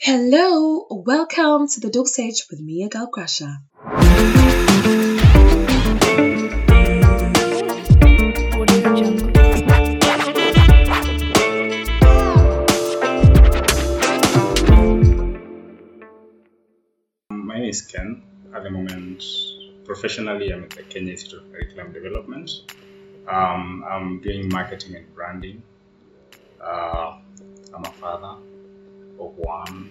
Hello, welcome to the Dosage with me, a. My name is Ken. At the moment, professionally, I'm at the Kenya Institute of Curriculum Development. Um, I'm doing marketing and branding. Uh, I'm a father of one.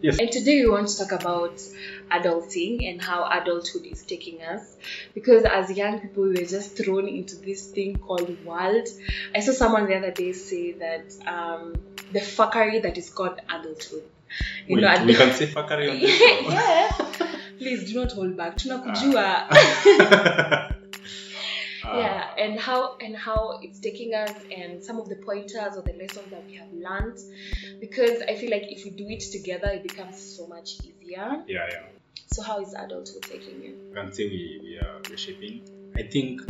Yes, And today we want to talk about adulting and how adulthood is taking us. Because as young people, we were just thrown into this thing called world. I saw someone the other day say that um, the fuckery that is called adulthood. You Wait, know, we ad- can say fuckery on this yeah. Please do not hold back. Tunakujua. Yeah and how and how it's taking us and some of the pointers or the lessons that we have learned because i feel like if we do it together it becomes so much easier yeah, yeah. so how is adulthood taking you I can say we, we are reshaping. I think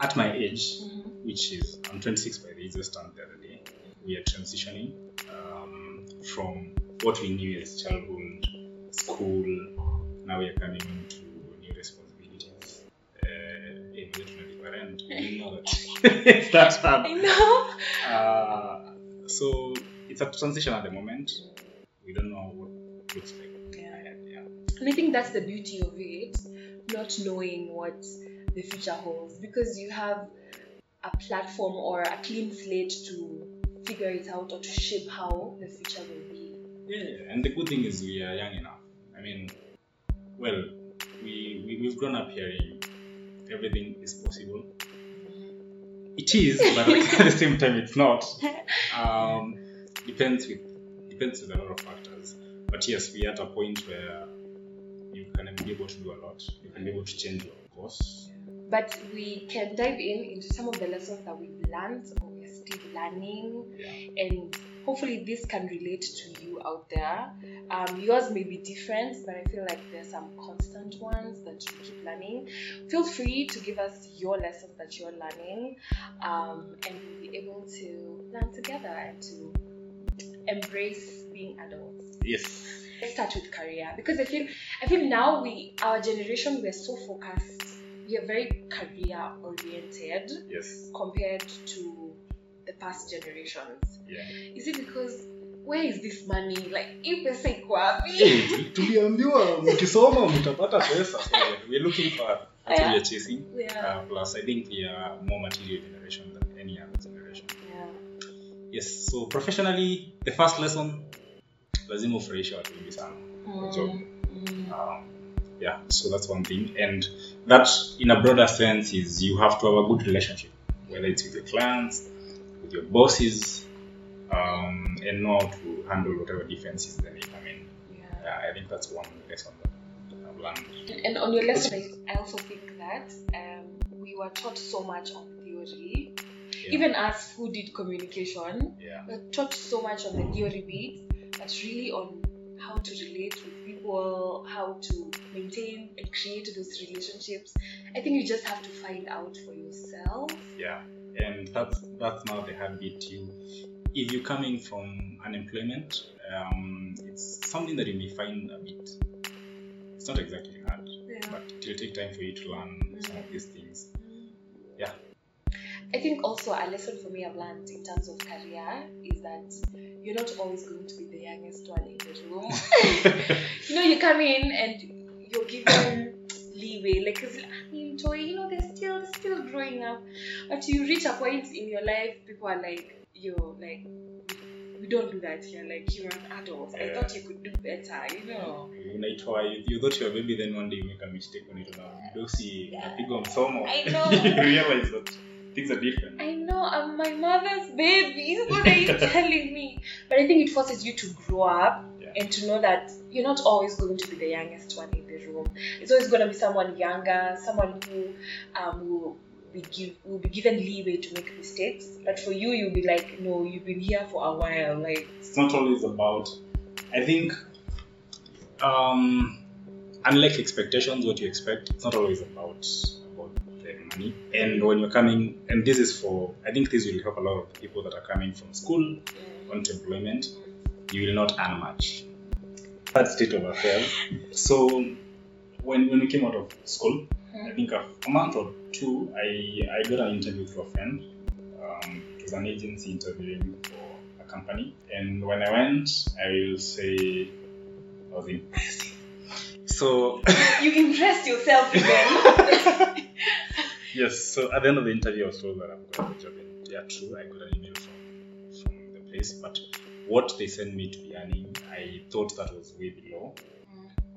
at my age, Mm-hmm. which is I'm 26 by the way, just turned the other day. We are transitioning um, from what we knew as childhood, school. Now we are coming into know that i know Uh, so it's a transition at the moment. We don't know what looks like Yeah. Yeah. and i think that's the beauty of it not knowing what the future holds because you have a platform or a clean slate to figure it out or to shape how the future will be Yeah, and the good thing is we are young enough. I mean, well, we, we we've grown up hearing everything is possible. It is, but at the same time, it's not. Um, depends with depends with a lot of factors. But yes, we are at a point where you can be able to do a lot. You can be able to change your course. but we can dive in into some of the lessons that we've learned or we're still learning Yeah. and hopefully this can relate to you out there um, yours may be different but i feel like there's some constant ones that you keep learning feel free to give us your lessons that you're learning um, and we'll be able to learn together and to embrace being adults Yes. let's start with career because I feel I feel now we our generation we're so focused. We are very career oriented Yes. compared to past generations. Yeah. Is it because where is this money? Like hii pesa iko wapi? Hey, tuliambiwa mkisoma mtapata pesa. So we're looking for that's what we are chasing. Yeah. Uh, plus, I think we are more material generation than any other generation. Yeah. Yes, so professionally, the first lesson, lazima ufurahishe watu wengi sana kwa job. Mm. Um, yeah, so that's one thing. And that, in a broader sense, is you have to have a good relationship, whether it's with your clients, with your bosses, um, and know how to handle whatever defenses that may come in. Yeah. Yeah, I think that's one lesson that I've learned. And on your lesson, I- I also think that um, we were taught so much on theory. Yeah. Even us who did communication, Yeah. we're taught so much on the theory bit, but really on how to relate with people, how to maintain and create those relationships. I think you just have to find out for yourself. Yeah, and that's that's now the habit. You, if you're coming from unemployment, um, it's something that you may find a bit. It's not exactly hard, but it will take time for you to learn some of these things. Yeah. I think also a lesson for me I've learned in terms of career is that you're not always going to be the youngest one in the room. you know, you come in and you're given leeway, like, 'cause, I mean, toy, you know, they're still they're still growing up. But you reach a point in your life, people are like, you're like, we don't do that here. Like, you're an adult. I thought you could do better, you know. unaitwa you, you thought you were baby then one day you make a mistake unaitwa na dosi Yeah. unapigwa msomo I know. you realize that things are different I know I'm my mother's baby. What are you telling me? But I think it forces you to grow up Yeah. and to know that you're not always going to be the youngest one in the room. It's always going to be someone younger, someone who um, will be give, will be given leeway to make mistakes. But for you, you'll be like, no, you've been here for a while. Like, it's not always about i think um unlike expectations what you expect it's not always about about the money and when you're coming and this is for i think this will help a lot of people that are coming from school onto employment you will not earn much that state of affairs. So when when we came out of school, I think a, a month or two, I I got an interview through a friend. Um, it was an agency interviewing for a company, and when I went, I will say I was impressed. So You impressed yourself with them. yes, so at the end of the interview, I was told that I've got the job. And yeah, true, I got an email from from the place, but what they sent me to be earning, I thought that was way below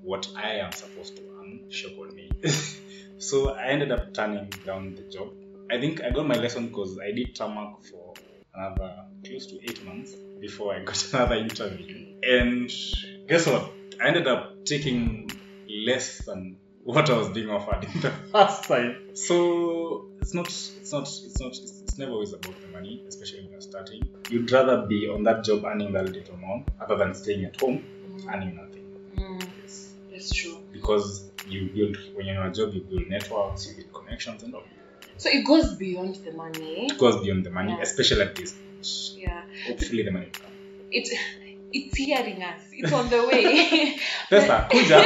what I am supposed to earn. Shocked me. so I ended up turning down the job. I think I got my lesson because I did tarmac for another close to eight months before I got another interview. And guess what? I ended up taking less than what I was being offered in the first time. So it's not, it's not, it's not, it's, it's never always about the money, especially when you're starting. You'd rather be on that job earning that little more other than staying at home earning nothing. Mm, Yes. that's true. Because you build, when you're in a job, you build networks, you build connections, and all. So it goes beyond the money. It goes beyond the money, Yeah. especially at this stage. Yeah. Hopefully, the money. It it's hearing us. It's on the way. Pesa, kuja.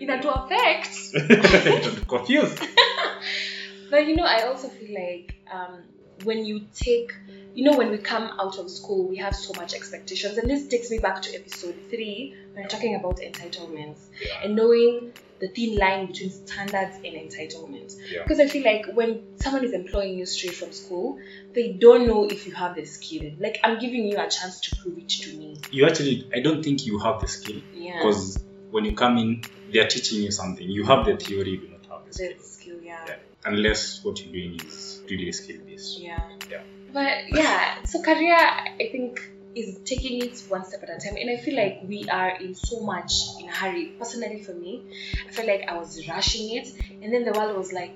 Inatu affect. Don't confuse. But you know, I also feel like um, when you take, you know, when we come out of school, we have so much expectations, and this takes me back to episode three when we're talking about entitlements Yeah. and knowing the thin line between standards and entitlement. Yeah. Because I feel like when someone is employing you straight from school, they don't know if you have the skill. Like I'm giving you a chance to prove it to me. You actually, I don't think you have the skill Yeah. because when you come in, they are teaching you something. You have the theory, you do not have the skill. the skill, yeah. Yeah. Unless what you're doing is really skill based. Yeah. Yeah. But yeah, so career I think is taking it one step at a time and I feel like we are in so much in a hurry. Personally for me, I feel like I was rushing it and then the world was like,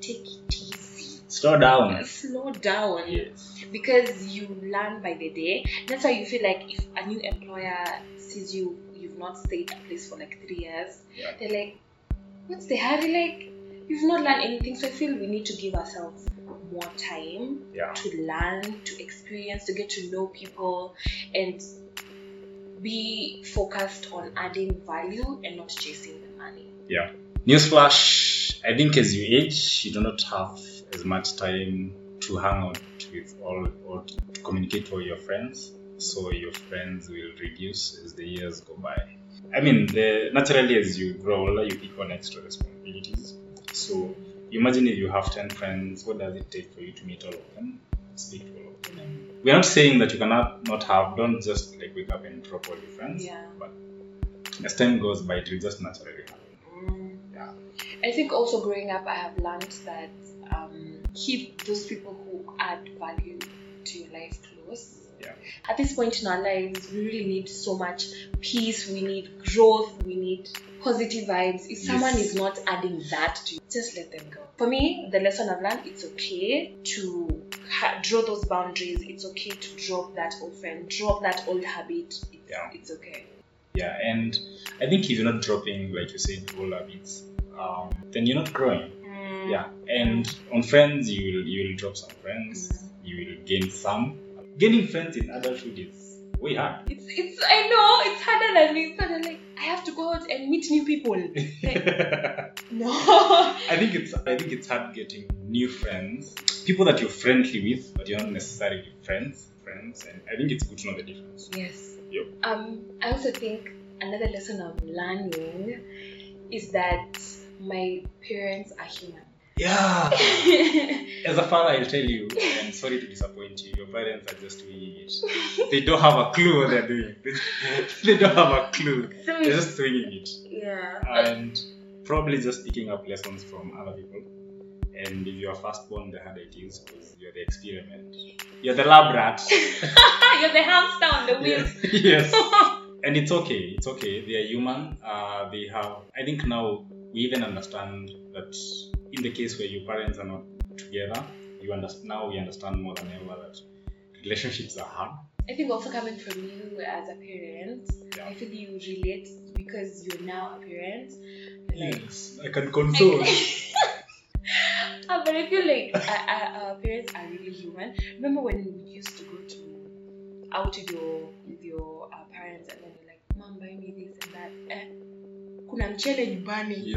take it easy. Slow down. Slow down. Yes. Because you learn by the day. That's why you feel like if a new employer sees you you've not stayed at place for like three years, Yeah. they're like, What's the hurry? Like you've not learned anything. So I feel we need to give ourselves more time Yeah. to learn, to experience, to get to know people, and be focused on adding value and not chasing the money. Yeah. Newsflash, I think as you age, you do not have as much time to hang out with all or to communicate with all your friends. So your friends will reduce as the years go by. I mean, the, naturally, as you grow older, you take on extra responsibilities. So imagine if you have 10 friends, what does it take for you to meet all of them, speak to all of them? We're not saying that you cannot not have, don't just like wake up and drop all your friends. Yeah. But as time goes by, it will just naturally happen. Mm. Yeah. I think also growing up, I have learned that um, keep those people who add value to your life close. Yeah. At this point in our lives, we really need so much peace. We need growth. We need positive vibes. If someone Yes. is not adding that to you, just let them go. For me, the lesson I've learned, it's okay to ha- draw those boundaries. It's okay to drop that old friend, drop that old habit. It's, Yeah. it's okay. Yeah, and I think if you're not dropping, like you said, old habits, um, then you're not growing. Mm. Yeah, and on friends, you will you will drop some friends, you will gain some. Gaining friends in adulthood is way hard. It's it's I know it's harder than me. It's harder like I have to go out and meet new people. Like, I think it's I think it's hard getting new friends, people that you're friendly with, but you're not necessarily friends. Friends, and I think it's good to know the difference. Yes. Yep. Um, I also think another lesson I'm learning is that my parents are human. Yeah. As a father, I'll tell you, I'm sorry to disappoint you. Your parents are just winging it. They don't have a clue what they're doing. They, don't have a clue. so They're just winging it. yeah. And probably just picking up lessons from other people. And if you're firstborn, the harder it is because you're the experiment. You're the lab rat. You're the hamster on the wheel. yes. And it's okay. It's okay. They are human. Uh, they have. I think now we even understand that in the case where your parents are not together, you understand. Now we understand more than ever that relationships are hard. I think also coming from you as a parent, Yeah. I feel you relate because you're now a parent. Like, Yes, I can console. Ah, but I feel like uh, uh, our parents are really human. Remember when we used to go to out with your with your uh, parents and then you're like, Mom, mom buy me this and that eh, kuna mchele nyumbani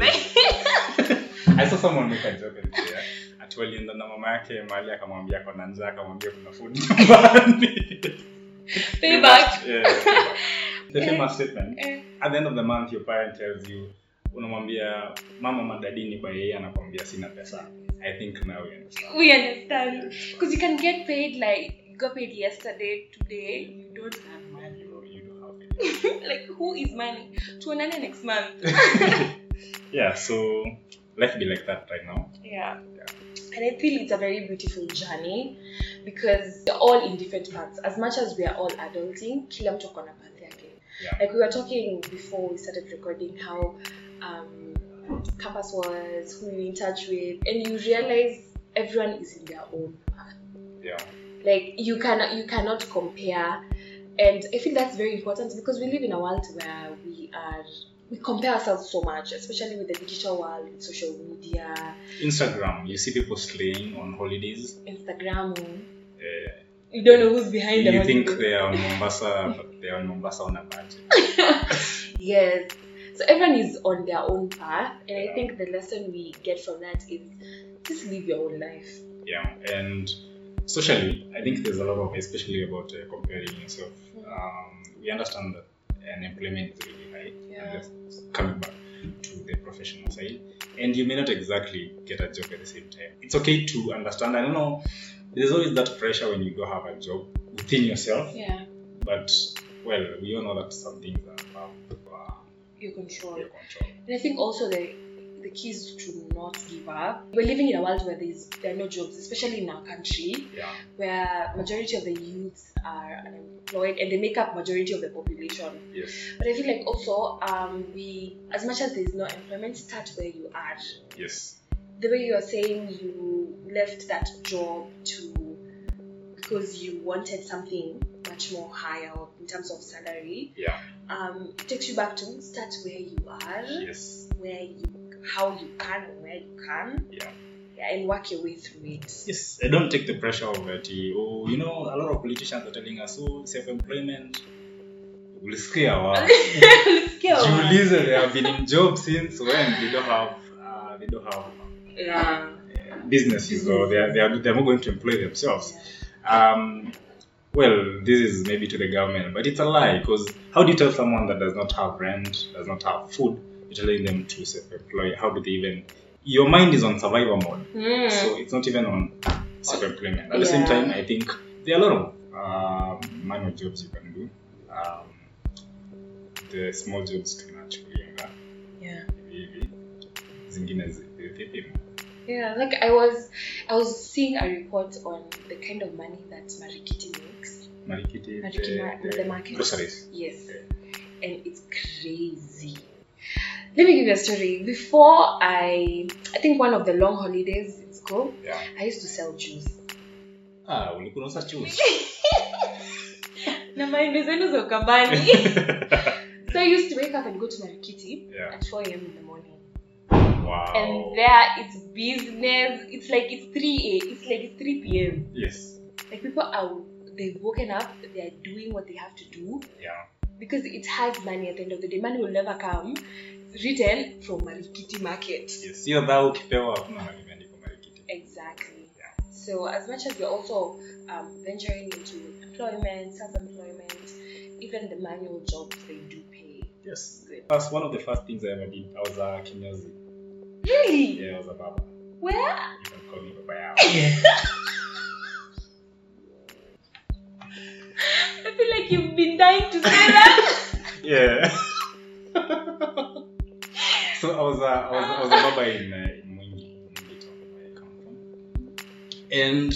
I saw someone make a joke and say, ati walienda na mama yake mahali akamwambia kona njaa akamwambia kuna food nyumbani. Payback. Yeah. The famous statement. Eh. At the end of the month your parent tells you unamwambia mama madadini kwa yeye anakwambia sina pesa. I think now we understand. we understand because you can get paid like got paid yesterday today you don't have like who is money tuonane next month Yeah, so life be like that right now. yeah and i feel it's a very beautiful journey because we're all in different paths as much as we are all adulting kila mtu ako na path yake Yeah. like we were talking before we started recording how um, campus was who you're in touch with and you realize everyone is in their own path Yeah. like you can you cannot compare and i think that's very important because we live in a world where we are we compare ourselves so much especially with the digital world with social media. Instagram, you see people slaying on holidays. instagram. Uh, you don't know who's behind you them You think they are on Mombasa, but they are on Mombasa on a budget. yes. So everyone is on their own path and i think the lesson we get from that is just live your own life. Yeah, and socially, I think there's a lot of, especially about uh, comparing yourself. Um, we understand that unemployment is really high, Yeah. and that's coming back to the professional side, and you may not exactly get a job at the same time. It's okay to understand. I don't know. There's always that pressure when you go have a job within yourself, yeah but well, we all know that some things are above uh, your control your control. And I think also the the key is to not give up. We're living in a world where there's there are no jobs, especially in our country, Yeah, where majority of the youths are unemployed and they make up majority of the population. yes, But I feel like also um, we, as much as there's no employment, start where you are. yes, The way you are saying you left that job to because you wanted something much more higher in terms of salary. yeah, Um, it takes you back to start where you are yes, where you how you can and where you can yeah. yeah, and work your way through it Yes, I don't take the pressure of it. Oh, you know, a lot of politicians are telling us, oh, self-employment. Ulisikia wa jiulize they have been in job since when they don't have uh, they don't have yeah businesses or they are, they are they're not going to employ themselves. Um, well, this is maybe to the government, but it's a lie because how do you tell someone that does not have rent, does not have food, telling them to self-employ? How do they even? Your mind is on survival mode. Mm. so it's not even on self-employment. At the same time, I think there are a lot of uh, manual jobs you can do. Um, the small jobs yeah hivi hivi, zingine zi- yeah like i was i was seeing a report on the kind of money that marikiti makes Marikiti, marikiti the, the, the market groceries. yes and it's crazy let me give you a story before i i think one of the long holidays in school Yeah. i used to sell juice Ah, ulikuwa unauza juice. na maembe zenu za ukambani so i used to wake up and go to marikiti Yeah. at 4 a.m in the morning Wow. and there it's business it's like it's 3 a it's like it's 3 p.m yes. like people are they've woken up they're doing what they have to do Yeah. because it has money at the end of the day money will never come written from marikiti market Yes. Hiyo dhao ukipewa hakuna mahali imeandikwa Marikiti. exactly Yeah. so as much as we're also um, venturing into employment self-employment even the manual jobs they do pay Yes. That's one of the first things I ever did. I was a kinyozi. really Yeah, I was a barber. where You can call me Baba Yao. i feel like you've been dying to say that Yeah. so I was a, I was, I was a barber in, uh, in Mwingi, Mwingi where I come from. And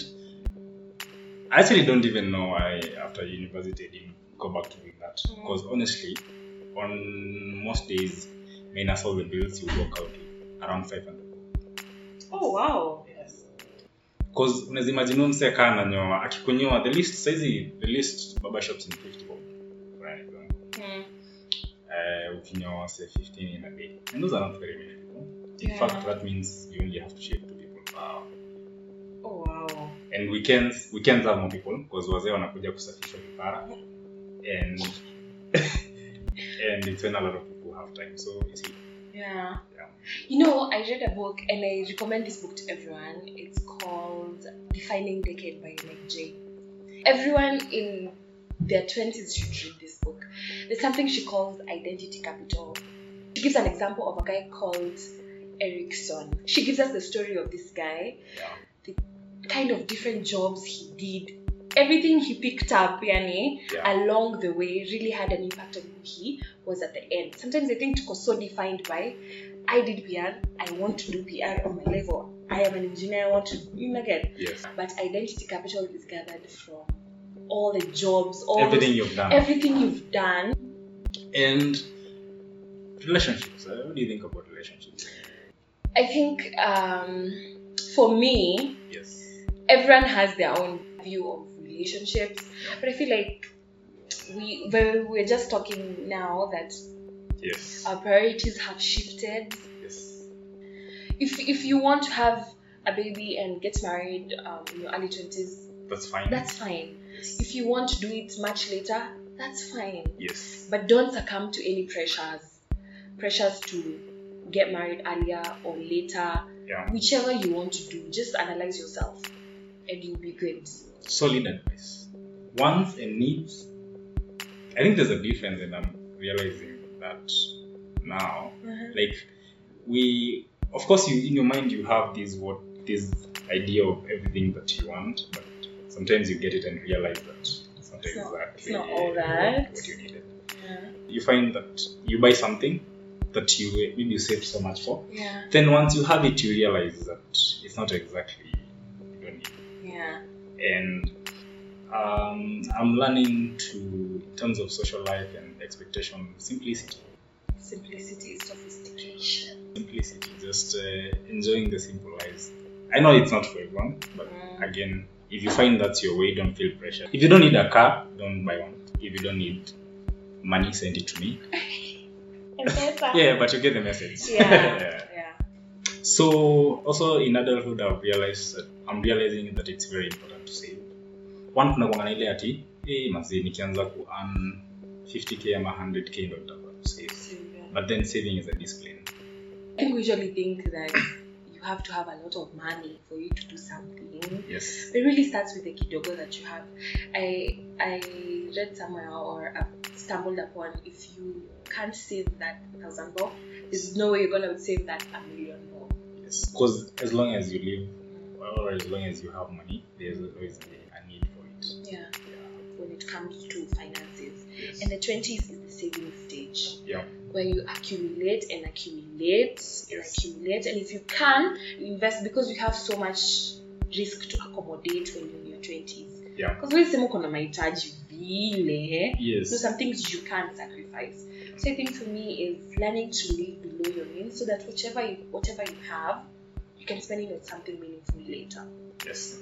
I actually don't even know why after university I didn't go back to doing that. Mm. Because honestly, on most days, minus all the bills, you work out around 500. oh wow Yes. Because unaweza imagine huyu msee kaa ananyoa akikunyoa the least saizi the least barber shops in 50 bob uh, say 15 in a day and those are not very many people in Yeah. fact that means you only have to shave two people per hour oh wow and weekends weekends have more people because wazee wanakuja kusafisha vipara and and it's when a lot of people have time. So it's Yeah. Yeah. You know, I read a book and I recommend this book to everyone. It's called Defining Decade by Meg J. Everyone in their 20s should read this book. There's something she calls identity capital. She gives an example of a guy called Erickson. She gives us the story of this guy, the kind of different jobs he did. Everything he picked up, yani, Yeah. along the way really had an impact on who he was at the end. Sometimes I think it was so defined by I did PR, I want to do PR on my level. I am an engineer, I want to you know get. yes, But identity capital is gathered from all the jobs, all everything those- you've done, everything you've done. and relationships. What do you think about relationships? I think um, for me, Yes, everyone has their own view of relationships, but I feel like we we're just talking now that yes, our priorities have shifted. yes, If if you want to have a baby and get married um, in your early twenties, that's fine. that's fine. If you want to do it much later, that's fine. yes, But don't succumb to any pressures. Pressures to get married earlier or later, yeah. whichever you want to do. Just analyze yourself, and you'll be good. Solid advice. Wants and needs. I think there's a difference, and I'm realizing that now. Uh-huh. like we of course you in your mind you have this what this idea of everything that you want but sometimes you get it and realize that it's not It's not- exactly it's not all that. what you needed Yeah. you find that you buy something that you maybe you saved so much for Yeah. then once you have it you realize that it's not exactly you don't need Yeah. and um, I'm learning to in terms of social life and expectation simplicity Simplicity is sophistication. simplicity, just uh, enjoying the simple lives. I know it's not for everyone, but Mm. again, if you find that's your way, don't feel pressure. If you don't need a car, don't buy one. If you don't need money, send it to me. Yeah, but you get the message. Yeah. yeah. So also in adulthood, I've realized that I'm realizing that it's very important to save. One kuna kuanga na ile ati eh, mazee nikianza ku earn 50k ama 100k ndo nitakuwa to save. But then saving is a discipline. I think we usually think that you have to have a lot of money for you to do something. Yes. It really starts with the kidogo that you have. I I read somewhere or uh, stumbled upon if you can't save that thousand bob, there's no way you're gonna save that a million bob. Yes. Because as long as you live, or as long as you have money, there's always a need for it. Yeah. When it comes to finances, Yes. and the twenties is the saving stage. Yeah. Where you accumulate and accumulate and accumulate and if you can invest because you have so much risk to accommodate when you're in your 20s Yeah. because sema uko na mahitaji vile Yes. so some things you can't sacrifice so i think for me is learning to live below your means so that whichever you, whatever you have you can spend it on something meaningful later Yes.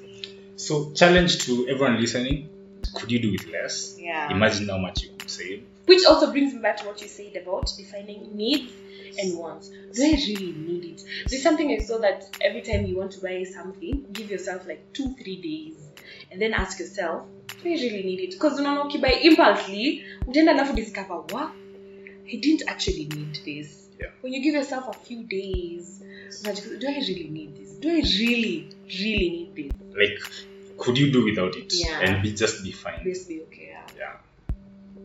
So challenge to everyone listening: Could you do with less? yeah Imagine how much you save. Which also brings me back to what you said about defining needs and wants. Do I really need it? There's something I saw that every time you want to buy something, give yourself like two, three days, and then ask yourself, do I really need it? Because unaona ukibuy impulsively, utaenda alafu discover, what? I didn't actually need this. Yeah. When you give yourself a few days, do I really need this? Do I really, really need this? Like, could you do without it Yeah. and be just be fine? This be okay. Yeah. Yeah.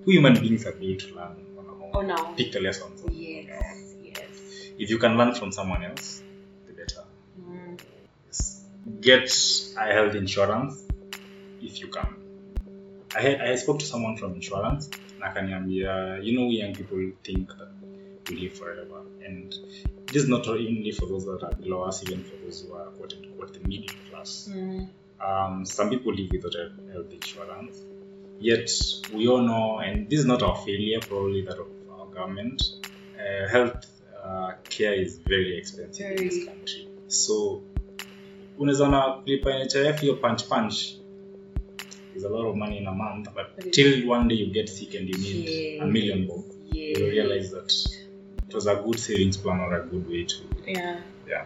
Human beings are built to learn on our own. Oh no. Pick the lessons. Yes. Yes. If you can learn from someone else, the better. Mm. Yes. Get a health insurance if you can. I, had- I spoke to someone from insurance na akaniambia, you know, young people think that we live forever. And this is not only for those that are below us, even for those who are quote unquote the middle class. Mm. Um, some people live without health insurance. Yet we all know, and this is not our failure, probably that of our government. Uh, health uh, care is very expensive in this country. So unaweza na kulipa NHIF hiyo punch punch is a lot of money in a month, but But till one day you get sick and you need a million bob, Yes. you realize that it was a good savings plan or a good way to Yeah. yeah.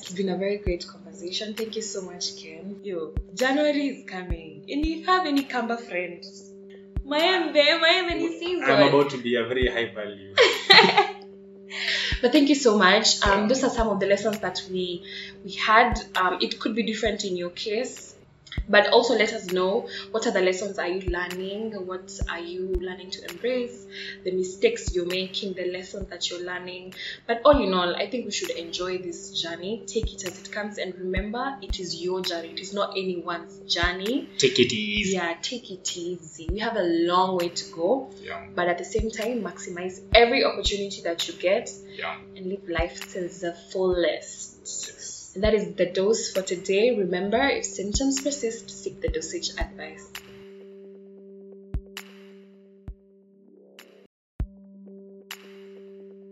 It's been a very great conversation. Thank you so much, Ken. Yo, January is coming. And if you have any Kamba friends, Maembe, maembe ni season. I'm about to be a very high value. But thank you so much. Um, those are some of the lessons that we we had. Um, it could be different in your case, but also let us know what are the lessons are you learning? What are you learning to embrace? The mistakes you're making, the lessons that you're learning. But all in all, I think we should enjoy this journey. Take it as it comes, and remember, it is your journey. It is not anyone's journey. Take it easy. Yeah, take it easy. We have a long way to go, Yeah. but at the same time, maximize every opportunity that you get Yeah. and live life to the fullest. That is the dose for today. Remember, if symptoms persist, seek the dosage advice.